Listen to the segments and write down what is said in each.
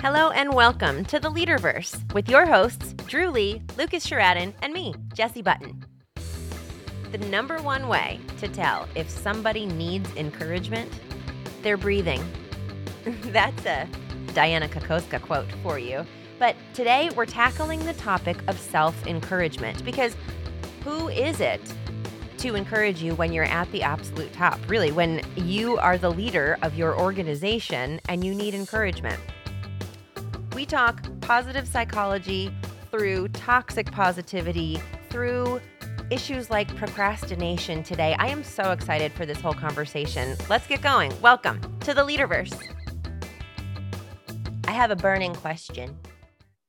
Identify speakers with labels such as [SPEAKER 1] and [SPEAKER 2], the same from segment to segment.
[SPEAKER 1] Hello and welcome to the Leaderverse with your hosts, Dru Lee, Lucas Sherraden, and me, Jessie Button. The number one way to tell if somebody needs encouragement, they're breathing. That's a Diana Kokoska quote for you. But today we're tackling the topic of self encouragement because who is it to encourage you when you're at the absolute top? Really, when you are the leader of your organization and you need encouragement. We talk positive psychology through toxic positivity, through issues like procrastination today. I am so excited for this whole conversation. Let's get going. Welcome to the Leaderverse. I have a burning question.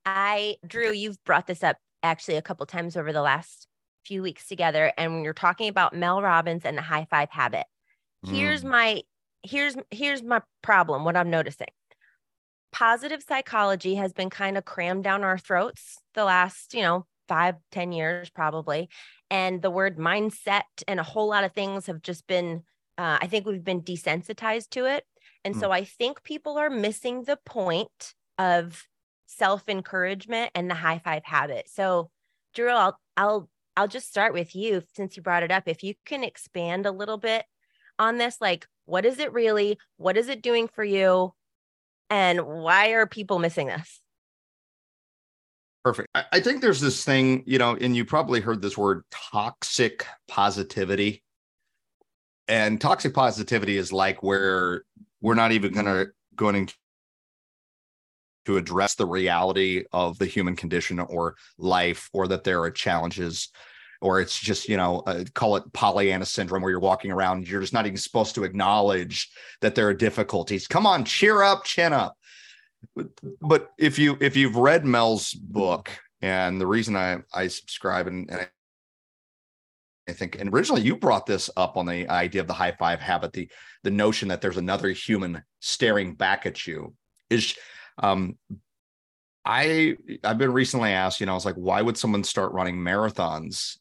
[SPEAKER 1] I, Dru, you've brought this up actually a couple times over the last few weeks together, and when you're talking about Mel Robbins and the high five habit, here's
[SPEAKER 2] Mm.
[SPEAKER 1] my here's here's my problem. What I'm noticing, positive psychology has been kind of crammed down our throats the last, you know, five ten years probably, and the word mindset and a whole lot of things have just been. Uh, I think we've been desensitized to it. And
[SPEAKER 2] Hmm.
[SPEAKER 1] so I think people are missing the point of self encouragement and the high five habit. So, Dru, I'll I'll I'll just start with you since you brought it up. If you can expand a little bit on this, like what is it really? What is it doing for you? And why are people missing this?
[SPEAKER 2] Perfect. I, I think there's this thing, you know, and you probably heard this word toxic positivity. And toxic positivity is like where we're not even gonna going to address the reality of the human condition or life, or that there are challenges, or it's just, you know, uh, call it Pollyanna syndrome, where you're walking around, you're just not even supposed to acknowledge that there are difficulties. Come on, cheer up, chin up. But, but if you if you've read Mel's book, and the reason I I subscribe and, and I, I think and originally you brought this up on the idea of the high five habit, the the notion that there's another human staring back at you is um I I've been recently asked, you know, I was like, why would someone start running marathons?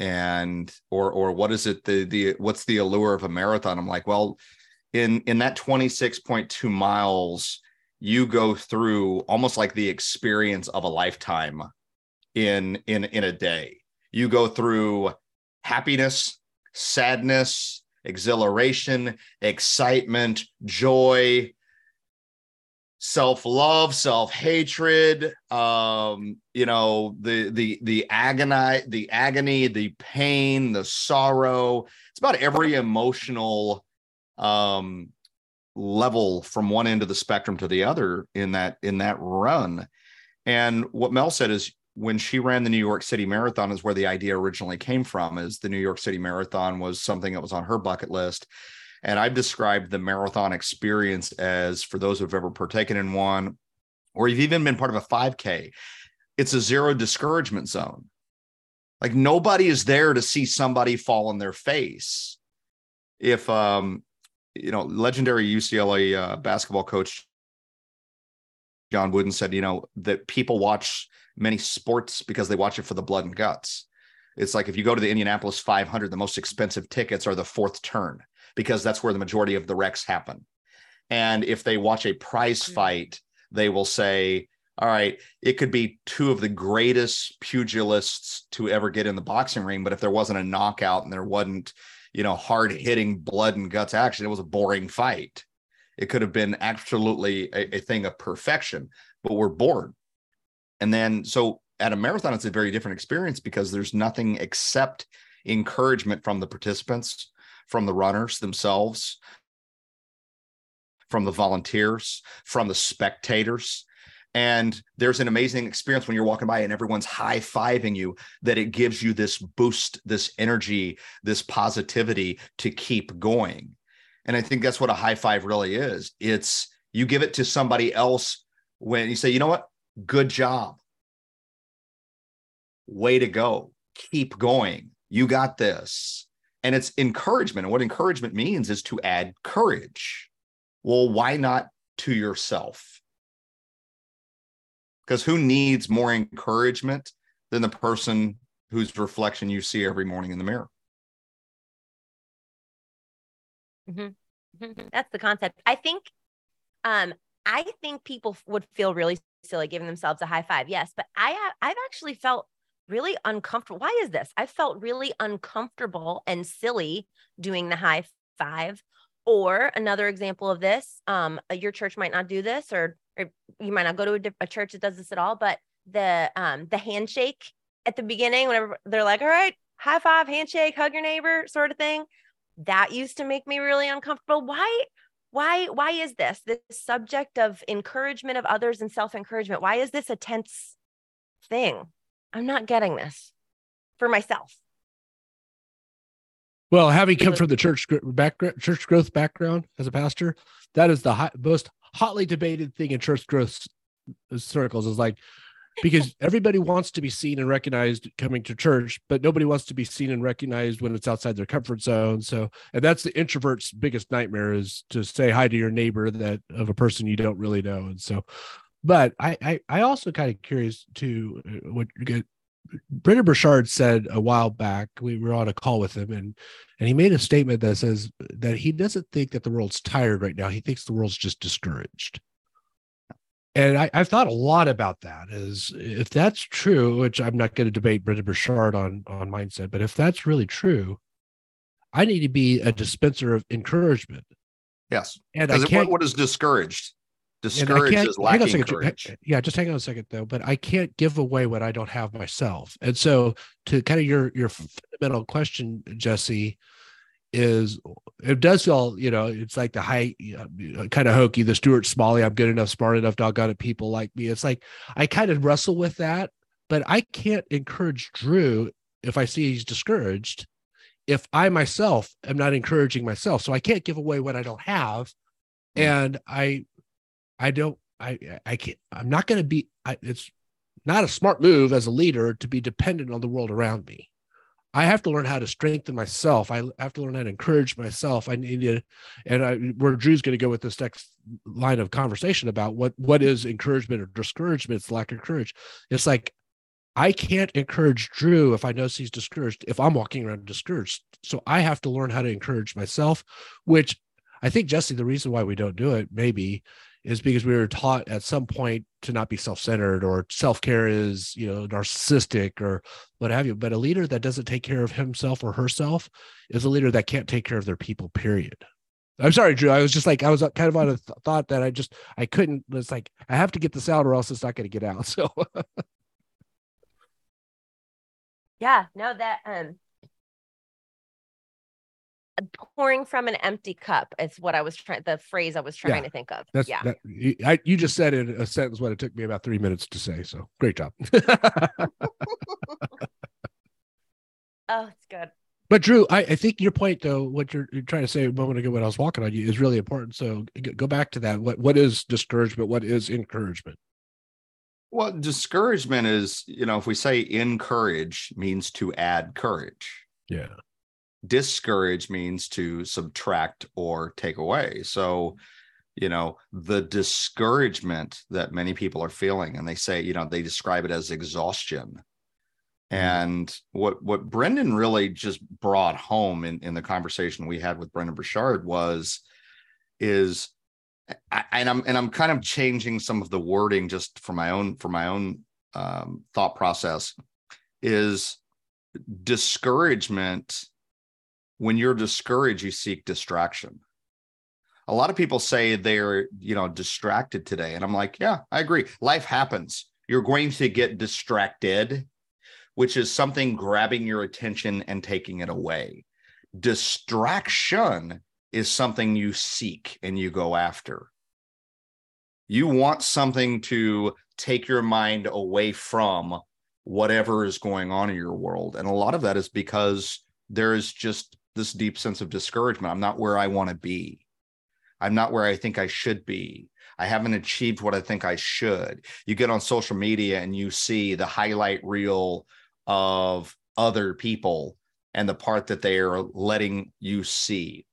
[SPEAKER 2] And or or what is it the the what's the allure of a marathon? I'm like, well, in in that 26.2 miles, you go through almost like the experience of a lifetime in in in a day. You go through happiness, sadness, exhilaration, excitement, joy, self-love self-hatred um you know the the the agony the agony the pain the sorrow. It's about every emotional um level from one end of the spectrum to the other in that in that run. And what mel said is when she ran the new york city marathon is where the idea originally came from is the new york city marathon was something that was on her bucket list and I've described the marathon experience as for those who've ever partaken in one, or you've even been part of a 5K, it's a zero discouragement zone. Like nobody is there to see somebody fall on their face. If, um, you know, legendary UCLA uh, basketball coach John Wooden said, you know, that people watch many sports because they watch it for the blood and guts. It's like if you go to the Indianapolis 500, the most expensive tickets are the fourth turn because that's where the majority of the wrecks happen. And if they watch a prize
[SPEAKER 1] Mm.
[SPEAKER 2] fight, they will say, all right, it could be two of the greatest pugilists to ever get in the boxing ring, but if there wasn't a knockout and there wasn't, you know, hard hitting blood and guts action, it was a boring fight. It could have been absolutely a, a thing of perfection, but we're bored. And then, so at a marathon, it's a very different experience because there's nothing except encouragement from the participants, from the runners themselves, from the volunteers, from the spectators. And there's an amazing experience when you're walking by and everyone's high fiving you that it gives you this boost, this energy, this positivity to keep going. And I think that's what a high five really is. It's you give it to somebody else when you say, you know what? Good job. Way to go. Keep going. You got this. And it's encouragement. And what encouragement means is to add courage. Well, why not to yourself? Because who needs more encouragement than the person whose reflection you see every morning in the mirror?
[SPEAKER 1] That's the concept. I think um I think people would feel really silly giving themselves a high five. Yes, but I I've actually felt really uncomfortable. Why is this? I felt really uncomfortable and silly doing the high five. Or another example of this, um, uh, your church might not do this, or, or you might not go to a, a church that does this at all. But the um, the handshake at the beginning, whenever they're like, "All right, high five, handshake, hug your neighbor," sort of thing, that used to make me really uncomfortable. Why? Why? Why is this this subject of encouragement of others and self encouragement? Why is this a tense thing? I'm not getting this for myself.
[SPEAKER 3] Well, having come from the church background, church growth background as a pastor, that is the high, most hotly debated thing in church growth circles is like because everybody wants to be seen and recognized coming to church, but nobody wants to be seen and recognized when it's outside their comfort zone. So, and that's the introvert's biggest nightmare is to say hi to your neighbor that of a person you don't really know. And so, but I I, I also kind of curious to uh, what Brendon Burchard said a while back. We were on a call with him, and and he made a statement that says that he doesn't think that the world's tired right now. He thinks the world's just discouraged. And I, have thought a lot about that. Is if that's true, which I'm not going to debate Brendon Burchard on on mindset, but if that's really true, I need to be a dispenser of encouragement.
[SPEAKER 2] Yes, and I can't. What, what is discouraged? Discouraged is lacking courage.
[SPEAKER 3] Yeah, just hang on a second though. But I can't give away what I don't have myself. And so, to kind of your your fundamental question, Jessie, is it does feel you know it's like the high uh, kind of hokey the stuart smalley i'm good enough smart enough doggone it people like me it's like i kind of wrestle with that but i can't encourage Dru if i see he's discouraged if i myself am not encouraging myself so i can't give away what i don't have hmm. and i I don't, I, I can't, I'm not going to be, I, it's not a smart move as a leader to be dependent on the world around me. I have to learn how to strengthen myself. I have to learn how to encourage myself. I need to, and I, where Dru's going to go with this next line of conversation about what what is encouragement or discouragement. It's lack of courage. It's like I can't encourage Dru if I know he's discouraged. If I'm walking around discouraged, so I have to learn how to encourage myself. Which I think Jessie, the reason why we don't do it maybe is because we were taught at some point to not be self-centered or self-care is you know narcissistic or what have you. But a leader that doesn't take care of himself or herself is a leader that can't take care of their people period. I'm sorry Dru. I was just like i was kind of on a th- thought that i just i couldn't it's like i have to get this out or else it's not going to get out so.
[SPEAKER 1] Yeah no that um pouring from an empty cup is what I was trying the phrase I was trying yeah, to think of.
[SPEAKER 3] That's,
[SPEAKER 1] yeah.
[SPEAKER 3] That, I, you just said in a sentence what it took me about three minutes to say. So great job.
[SPEAKER 1] oh, it's good.
[SPEAKER 3] But Dru, I, I think your point though, what you're, you're, trying to say a moment ago when I was walking on you is really important. So go back to that. What what is discouragement? What is encouragement?
[SPEAKER 2] Well, discouragement is, you know, if we say encourage means to add courage.
[SPEAKER 3] Yeah
[SPEAKER 2] discourage means to subtract or take away so you know the discouragement that many people are feeling and they say you know they describe it as exhaustion mm-hmm. and what what Brendon really just brought home in, in the conversation we had with Brendon Burchard was is I, and I'm and I'm kind of changing some of the wording just for my own for my own um, thought process is discouragement when you're discouraged, you seek distraction. A lot of people say they're, you know, distracted today. And I'm like, yeah, I agree. Life happens. You're going to get distracted, which is something grabbing your attention and taking it away. Distraction is something you seek and you go after. You want something to take your mind away from whatever is going on in your world. And a lot of that is because there is just this deep sense of discouragement. I'm not where I want to be. I'm not where I think I should be. I haven't achieved what I think I should. You get on social media and you see the highlight reel of other people and the part that they are letting you see.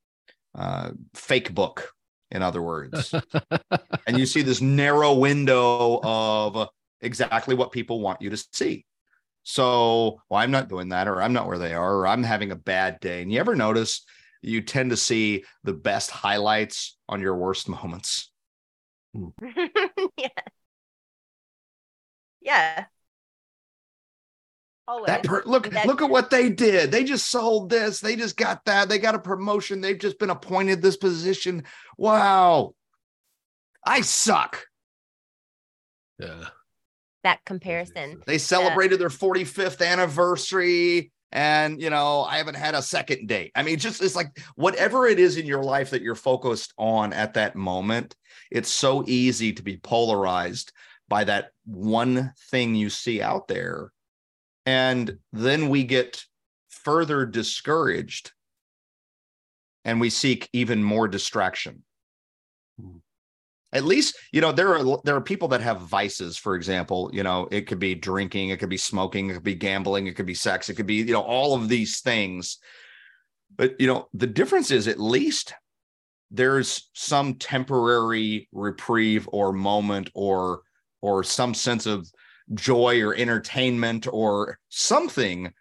[SPEAKER 2] Uh, fake book, in other words. and you see this narrow window of exactly what people want you to see. So, well, I'm not doing that, or I'm not where they are, or I'm having a bad day. And you ever notice you tend to see the best highlights on your worst moments? Hmm.
[SPEAKER 1] yeah. Yeah. Always.
[SPEAKER 2] That per- look,
[SPEAKER 1] That-
[SPEAKER 2] look at what they did. They just sold this. They just got that. They got a promotion. They've just been appointed this position. Wow. I suck.
[SPEAKER 3] Yeah.
[SPEAKER 1] That comparison.
[SPEAKER 2] They celebrated their 45th anniversary. And you know, I haven't had a second date. I mean, just it's like whatever it is in your life that you're focused on at that moment, it's so easy to be polarized by that one thing you see out there. And then we get further discouraged and we seek even more distraction.
[SPEAKER 3] Hmm.
[SPEAKER 2] At least, you know, there are there are people that have vices, for example, you know, it could be drinking, it could be smoking, it could be gambling, it could be sex, it could be, you know, all of these things. But, you know, the difference is at least there's some temporary reprieve or moment or or some sense of joy or entertainment or something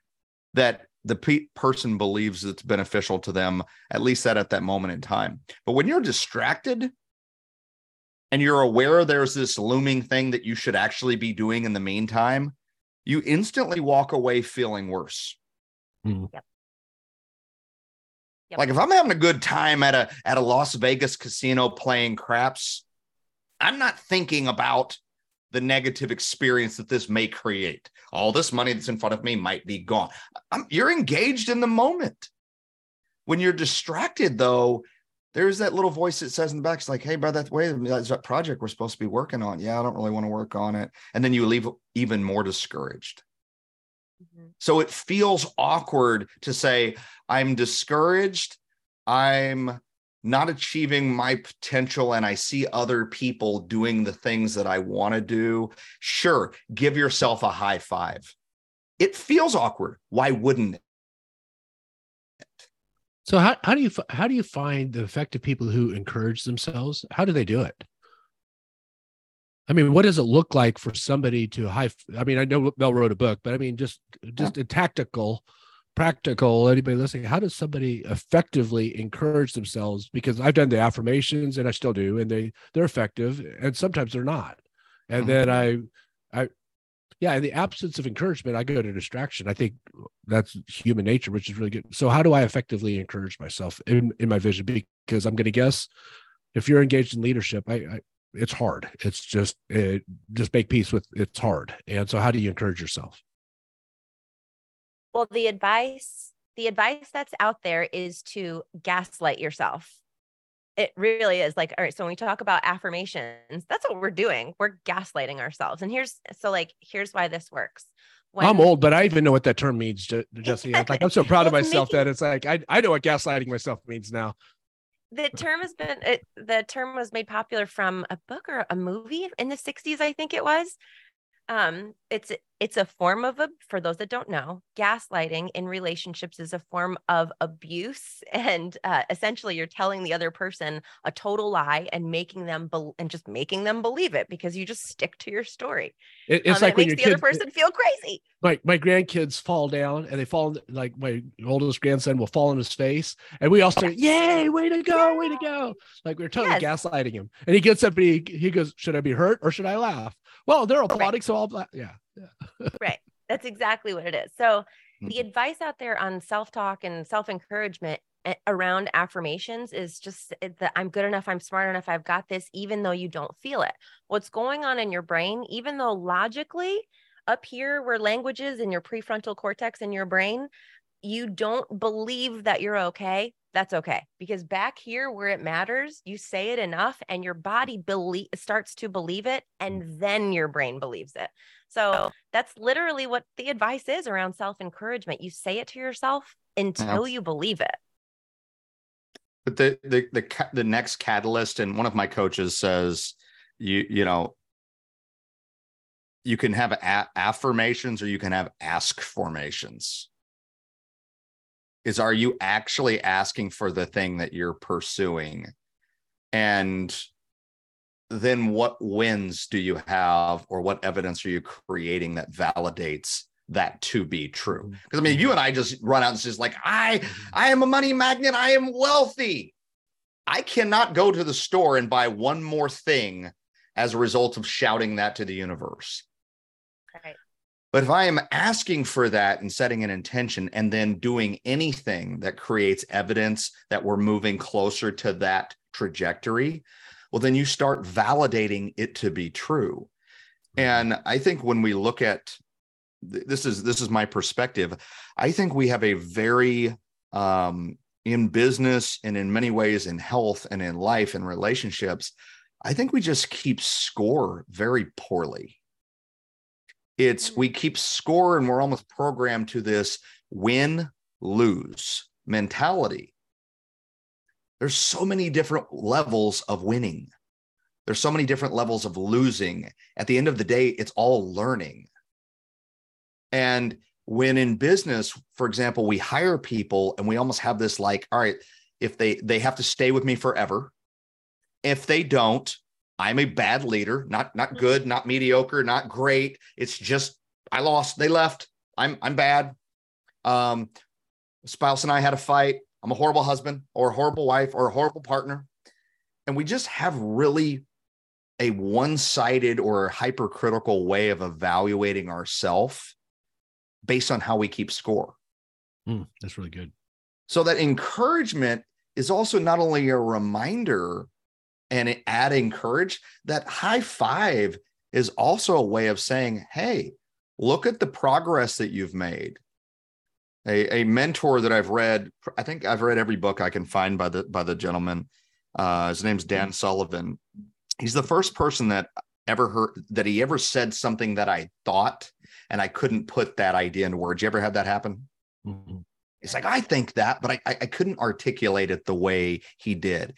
[SPEAKER 2] that the pe- person believes it's beneficial to them at least that at that moment in time but when you're distracted and you're aware there's this looming thing that you should actually be doing in the meantime you instantly walk away feeling worse. Hmm.
[SPEAKER 1] Yep.
[SPEAKER 2] like if i'm having a good time at a at a las vegas casino playing craps i'm not thinking about the negative experience that this may create. All this money that's in front of me might be gone. I'm, you're engaged in the moment. When you're distracted though there's that little voice that says in the back it's like hey brother that's way that's that project we're supposed to be working on yeah i don't really want to work on it and then you leave even more discouraged
[SPEAKER 1] Mhm.
[SPEAKER 2] so it feels awkward to say, I'm discouraged. I'm not achieving my potential, and I see other people doing the things that I want to do. Sure, give yourself a high five. It feels awkward. Why wouldn't it?
[SPEAKER 3] So how, how do you how do you find the effective people who encourage themselves? How do they do it? I mean, what does it look like for somebody to high? I mean, I know Mel wrote a book, but I mean, just just a tactical, practical. Anybody listening? How does somebody effectively encourage themselves? Because I've done the affirmations, and I still do, and they they're effective, and sometimes they're not. And
[SPEAKER 2] Mhm.
[SPEAKER 3] then I, yeah, in the absence of encouragement, I go to distraction. I think that's human nature, which is really good. So, how do I effectively encourage myself in in my vision? Because I'm going to guess if you're engaged in leadership, I, I it's hard. It's just it, just make peace with it's hard. And so, how do you encourage yourself?
[SPEAKER 1] Well, the advice, the advice that's out there is to gaslight yourself. It really is like, all right, so when we talk about affirmations, that's what we're doing. We're gaslighting ourselves. And here's so like here's why this works.
[SPEAKER 3] I'm old, but I even know what that term means, Je- Jessie. Like I'm so proud of myself
[SPEAKER 1] making-
[SPEAKER 3] that it's like I I know what gaslighting myself means now.
[SPEAKER 1] the term has been it, the term was made popular from a book or a movie in the 60s i think it was um it's it's a form of a for those that don't know gaslighting in relationships is a form of abuse and uh, essentially you're telling the other person a total lie and making them bel and just making them believe it because you just stick to your story
[SPEAKER 3] It,
[SPEAKER 1] um,
[SPEAKER 3] like
[SPEAKER 1] and
[SPEAKER 3] when
[SPEAKER 1] it
[SPEAKER 3] your
[SPEAKER 1] makes the
[SPEAKER 3] kids,
[SPEAKER 1] other person feel crazy.
[SPEAKER 3] my my grandkids fall down and they fall like my oldest grandson will fall on his face and we all say yay way to go way to go. Like we are totally gaslighting him and he gets up and he, he goes should i be hurt or should i laugh? Well they're applauding so i'll yeah
[SPEAKER 1] right. That's exactly what it is. So the
[SPEAKER 2] Mhm.
[SPEAKER 1] advice out there on self-talk and self-encouragement eh, around affirmations is just eh, that i'm good enough i'm smart enough i've got this even though you don't feel it. What's going on in your brain even though logically up here where language is in your prefrontal cortex in your brain you don't believe that you're okay that's okay. Because back here where it matters you say it enough and your body believe starts to believe it and mm. then your brain believes it so that's literally what the advice is around self encouragement. You say it to yourself until you believe it.
[SPEAKER 2] But the the the the next catalyst, and one of my coaches says, you you know, you can have a- affirmations or you can have ask formations. Is are you actually asking for the thing that you're pursuing, and then what wins do you have, or what evidence are you creating that validates that to be true? Mm-hmm. Because I mean, you and I just run out and says like I I am a money magnet. I am wealthy. I cannot go to the store and buy one more thing as a result of shouting that to the universe.
[SPEAKER 1] Right.
[SPEAKER 2] But if I am asking for that and setting an intention and then doing anything that creates evidence that we're moving closer to that trajectory, well, then you start validating it to be true. And I think when we look at this is this is my perspective, I think we have a very um, in business and in many ways in health and in life and relationships, I think we just keep score very poorly. It's we keep score and we're almost programmed to this win lose mentality. There's so many different levels of winning. There's so many different levels of losing. At the end of the day, it's all learning. And when in business, for example, we hire people and we almost have this like, all right, if they they have to stay with me forever. If they don't, I'm a bad leader, not not mm-hmm. good, not mediocre, not great. It's just I lost, they left. I'm I'm bad. Um spouse and I had a fight. I'm a horrible husband or a horrible wife or a horrible partner. And we just have really a one-sided or hypercritical way of evaluating ourselves based on how we keep score.
[SPEAKER 3] Mm, that's really good.
[SPEAKER 2] So that encouragement is also not only a reminder and adding courage, that high five is also a way of saying, hey, look at the progress that you've made. A, a mentor that I've read, I think I've read every book I can find by the by the gentleman. Uh, his name's Dan Sullivan. He's the first person that ever heard that he ever said something that I thought and I couldn't put that idea into words. You ever had that happen? Mm-hmm. It's like, I think that, but I, I couldn't articulate it the way he did.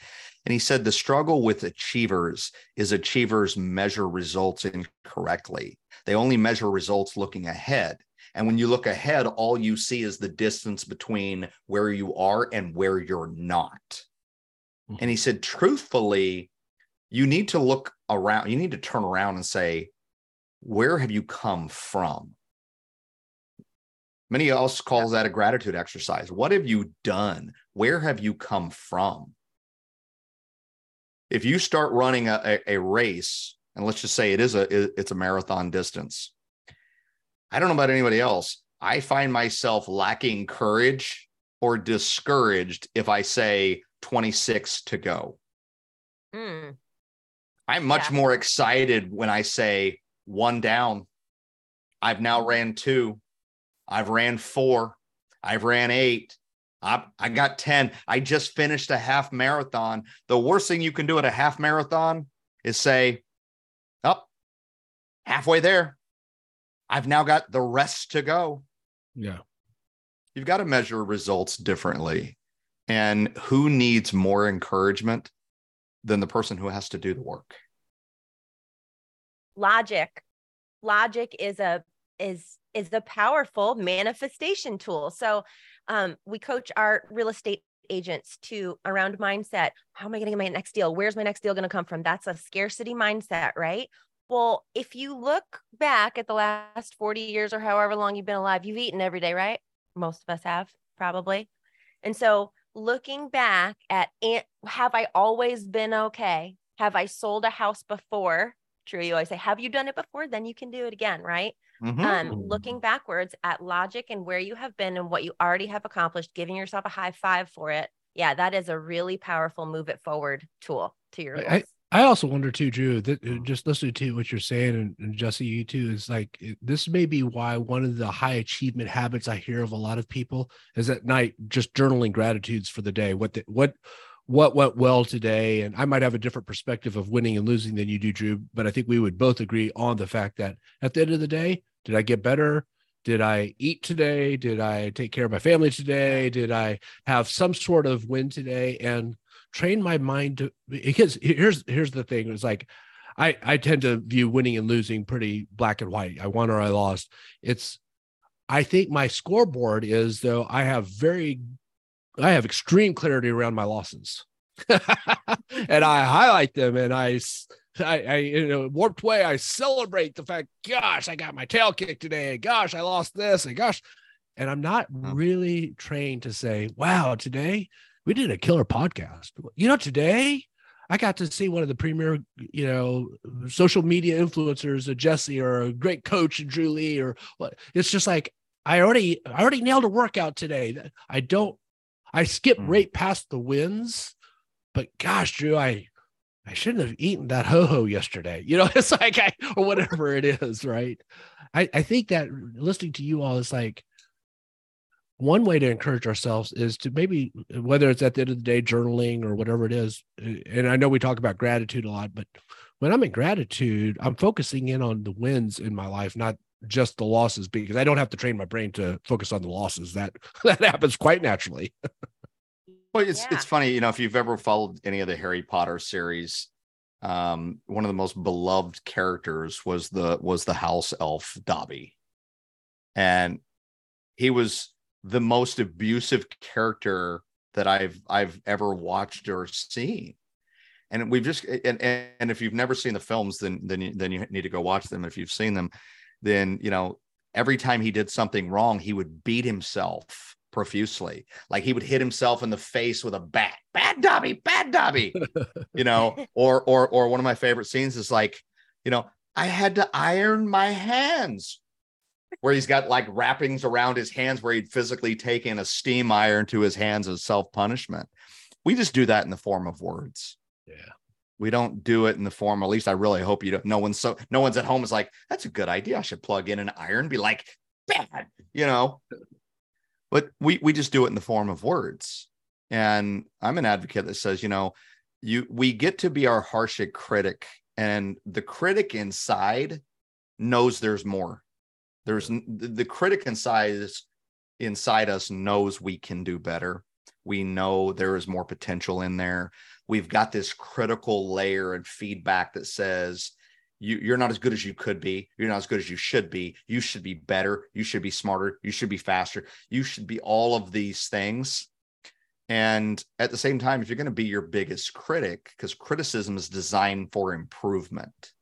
[SPEAKER 2] And he said the struggle with achievers is achievers measure results incorrectly. They only measure results looking ahead. And when you look ahead, all you see is the distance between where you are and where you're not. Mm-hmm. And he said, truthfully, you need to look around, you need to turn around and say, where have you come from? Many else calls that a gratitude exercise. What have you done? Where have you come from? If you start running a, a, a race, and let's just say it is a it's a marathon distance. I don't know about anybody else. I find myself lacking courage or discouraged if I say 26 to go. Mm. I'm much yeah. more excited when I say one down. I've now ran two. I've ran four. I've ran eight. I, I got 10. I just finished a half marathon. The worst thing you can do at a half marathon is say, up oh, halfway there. I've now got the rest to go.
[SPEAKER 3] Yeah.
[SPEAKER 2] You've got to measure results differently. And who needs more encouragement than the person who has to do the work?
[SPEAKER 1] logic logic is a is is the powerful manifestation tool so um, we coach our real estate agents to around mindset how am i getting my next deal where's my next deal going to come from that's a scarcity mindset right well if you look back at the last 40 years or however long you've been alive you've eaten every day right most of us have probably and so looking back at have i always been okay have i sold a house before true. You always say, Have you done it before? Then you can do it again, right? Mm-hmm. Um, looking backwards at logic and where you have been and what you already have accomplished, giving yourself a high five for it. Yeah, that is a really powerful move it forward tool to your
[SPEAKER 3] I, I also wonder too, Dru, that uh, just listening to what you're saying and, and Jessie, you too, is like this may be why one of the high achievement habits I hear of a lot of people is at night just journaling gratitudes for the day. What the, what what went well today. And I might have a different perspective of winning and losing than you do, Dru, but I think we would both agree on the fact that at the end of the day, did I get better? Did I eat today? Did I take care of my family today? Did I have some sort of win today? And train my mind to because here's here's the thing. It's like I I tend to view winning and losing pretty black and white. I won or I lost. It's I think my scoreboard is though I have very I have extreme clarity around my losses. and I highlight them and I, I, I, in a warped way, I celebrate the fact, gosh, I got my tail kicked today. Gosh, I lost this. And gosh, and I'm not really trained to say, wow, today we did a killer podcast. You know, today I got to see one of the premier, you know, social media influencers, a Jessie or a great coach, Dru Lee, or what. It's just like I already, I already nailed a workout today. I don't, I skip mm. right past the wins, but gosh, Dru, I, I shouldn't have eaten that ho ho yesterday. You know, it's like I, or whatever it is, right? I, I think that listening to you all is like one way to encourage ourselves is to maybe whether it's at the end of the day journaling or whatever it is and i know we talk about gratitude a lot but when i'm in gratitude i'm focusing in on the wins in my life not just the losses because i don't have to train my brain to focus on the losses. That that happens quite naturally.
[SPEAKER 2] Well it's yeah. it's funny you know if you've ever followed any of the harry potter series um one of the most beloved characters was the was the house elf dobby. And he was the most abusive character that I've I've ever watched or seen. And we've just and and if you've never seen the films, then then you, then you need to go watch them. If you've seen them, then you know every time he did something wrong, he would beat himself profusely. Like he would hit himself in the face with a bat. Bad Dobby, bad Dobby. you know, or or or one of my favorite scenes is like, you know, I had to iron my hands where he's got like wrappings around his hands where he'd physically taken a steam iron to his hands as self-punishment. We just do that in the form of words.
[SPEAKER 3] Yeah.
[SPEAKER 2] We don't do it in the form, at least I really hope you don't. No one's so no one's at home is like, that's a good idea. I should plug in an iron, be like, bad, you know. But we we just do it in the form of words. And I'm an advocate that says, you know, you we get to be our harshest critic, and the critic inside knows there's more there's the critic inside inside us knows we can do better. We know there is more potential in there. We've got this critical layer and feedback that says you, you're not as good as you could be. You're not as good as you should be. You should be better. You should be smarter. You should be faster. You should be all of these things. And at the same time, if you're going to be your biggest critic, because criticism is designed for improvement,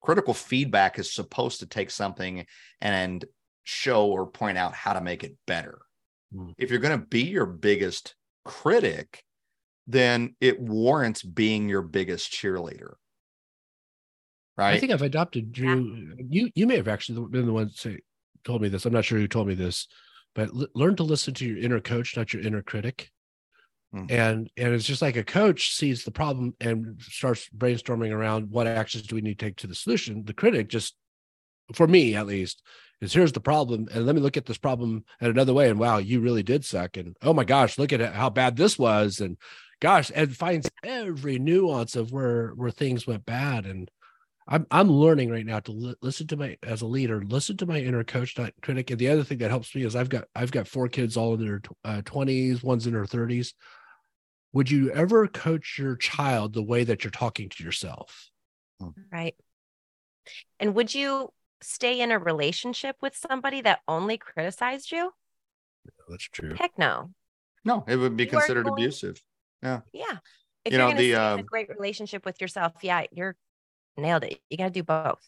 [SPEAKER 2] critical feedback is supposed to take something and show or point out how to make it better. Mm. If you're going to be your biggest critic, then it warrants being your biggest cheerleader. Right.
[SPEAKER 3] I think I've adopted Dru. You you may have actually been the one say told me this. I'm not sure who told me this, but l- learn to listen to your inner coach, not your inner critic. Mm-hmm. And and it's just like a coach sees the problem and starts brainstorming around what actions do we need to take to the solution. The critic just, for me at least, is here's the problem, and let me look at this problem in another way. And wow, you really did suck. And oh my gosh, look at how bad this was. And gosh, and finds every nuance of where where things went bad. And I'm I'm learning right now to li- listen to my as a leader, listen to my inner coach, not critic. And the other thing that helps me is I've got I've got four kids all in their uh, twenties, one's in their thirties would you ever coach your child the way that you're talking to yourself?
[SPEAKER 1] Hmm. Right. And would you stay in a relationship with somebody that only criticized you?
[SPEAKER 3] that's true.
[SPEAKER 1] Heck no.
[SPEAKER 2] No, it would be you considered going... abusive. Yeah.
[SPEAKER 1] Yeah. If you are know, the uh, a great relationship with yourself, yeah, you're nailed it. You got to do both.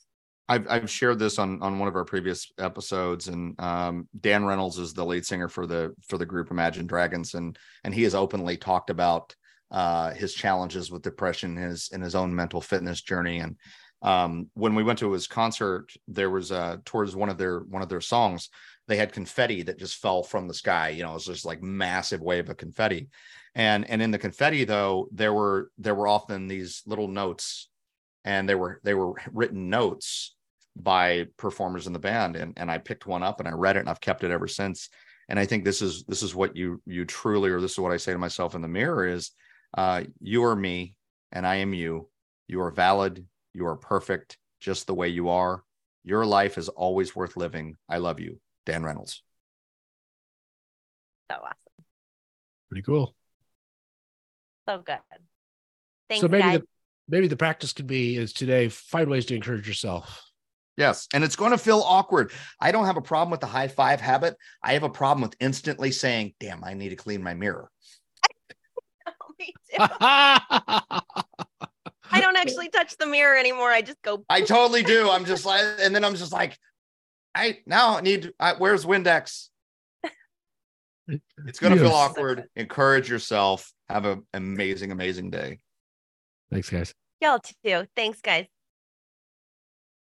[SPEAKER 2] I've I've shared this on on one of our previous episodes, and um, Dan Reynolds is the lead singer for the for the group Imagine Dragons, and and he has openly talked about uh, his challenges with depression, his in his own mental fitness journey, and um, when we went to his concert, there was uh, towards one of their one of their songs, they had confetti that just fell from the sky. You know, it was just like massive wave of confetti, and and in the confetti though, there were there were often these little notes, and they were they were written notes by performers in the band and, and i picked one up and i read it and i've kept it ever since. And i think this is this is what you you truly or this is what i say to myself in the mirror is uh, you are me and i am you. You are valid. You are perfect just the way you are. Your life is always worth living. I love you. Dan reynolds.
[SPEAKER 1] So awesome.
[SPEAKER 3] Pretty cool.
[SPEAKER 1] So good. Thanks,
[SPEAKER 3] so maybe
[SPEAKER 1] guys.
[SPEAKER 3] the maybe the practice could be is today find ways to encourage yourself
[SPEAKER 2] Yes. And it's going to feel awkward. I don't have a problem with the high five habit. I have a problem with instantly saying, damn, I need to clean my mirror.
[SPEAKER 1] Me too. I don't actually touch the mirror anymore. I just go.
[SPEAKER 2] I totally do. I'm just like, and then I'm just like, I now I need, I, where's Windex? It's going to feel awkward. Encourage yourself. Have an amazing, amazing day.
[SPEAKER 3] Thanks, guys.
[SPEAKER 1] Y'all too. Thanks, guys.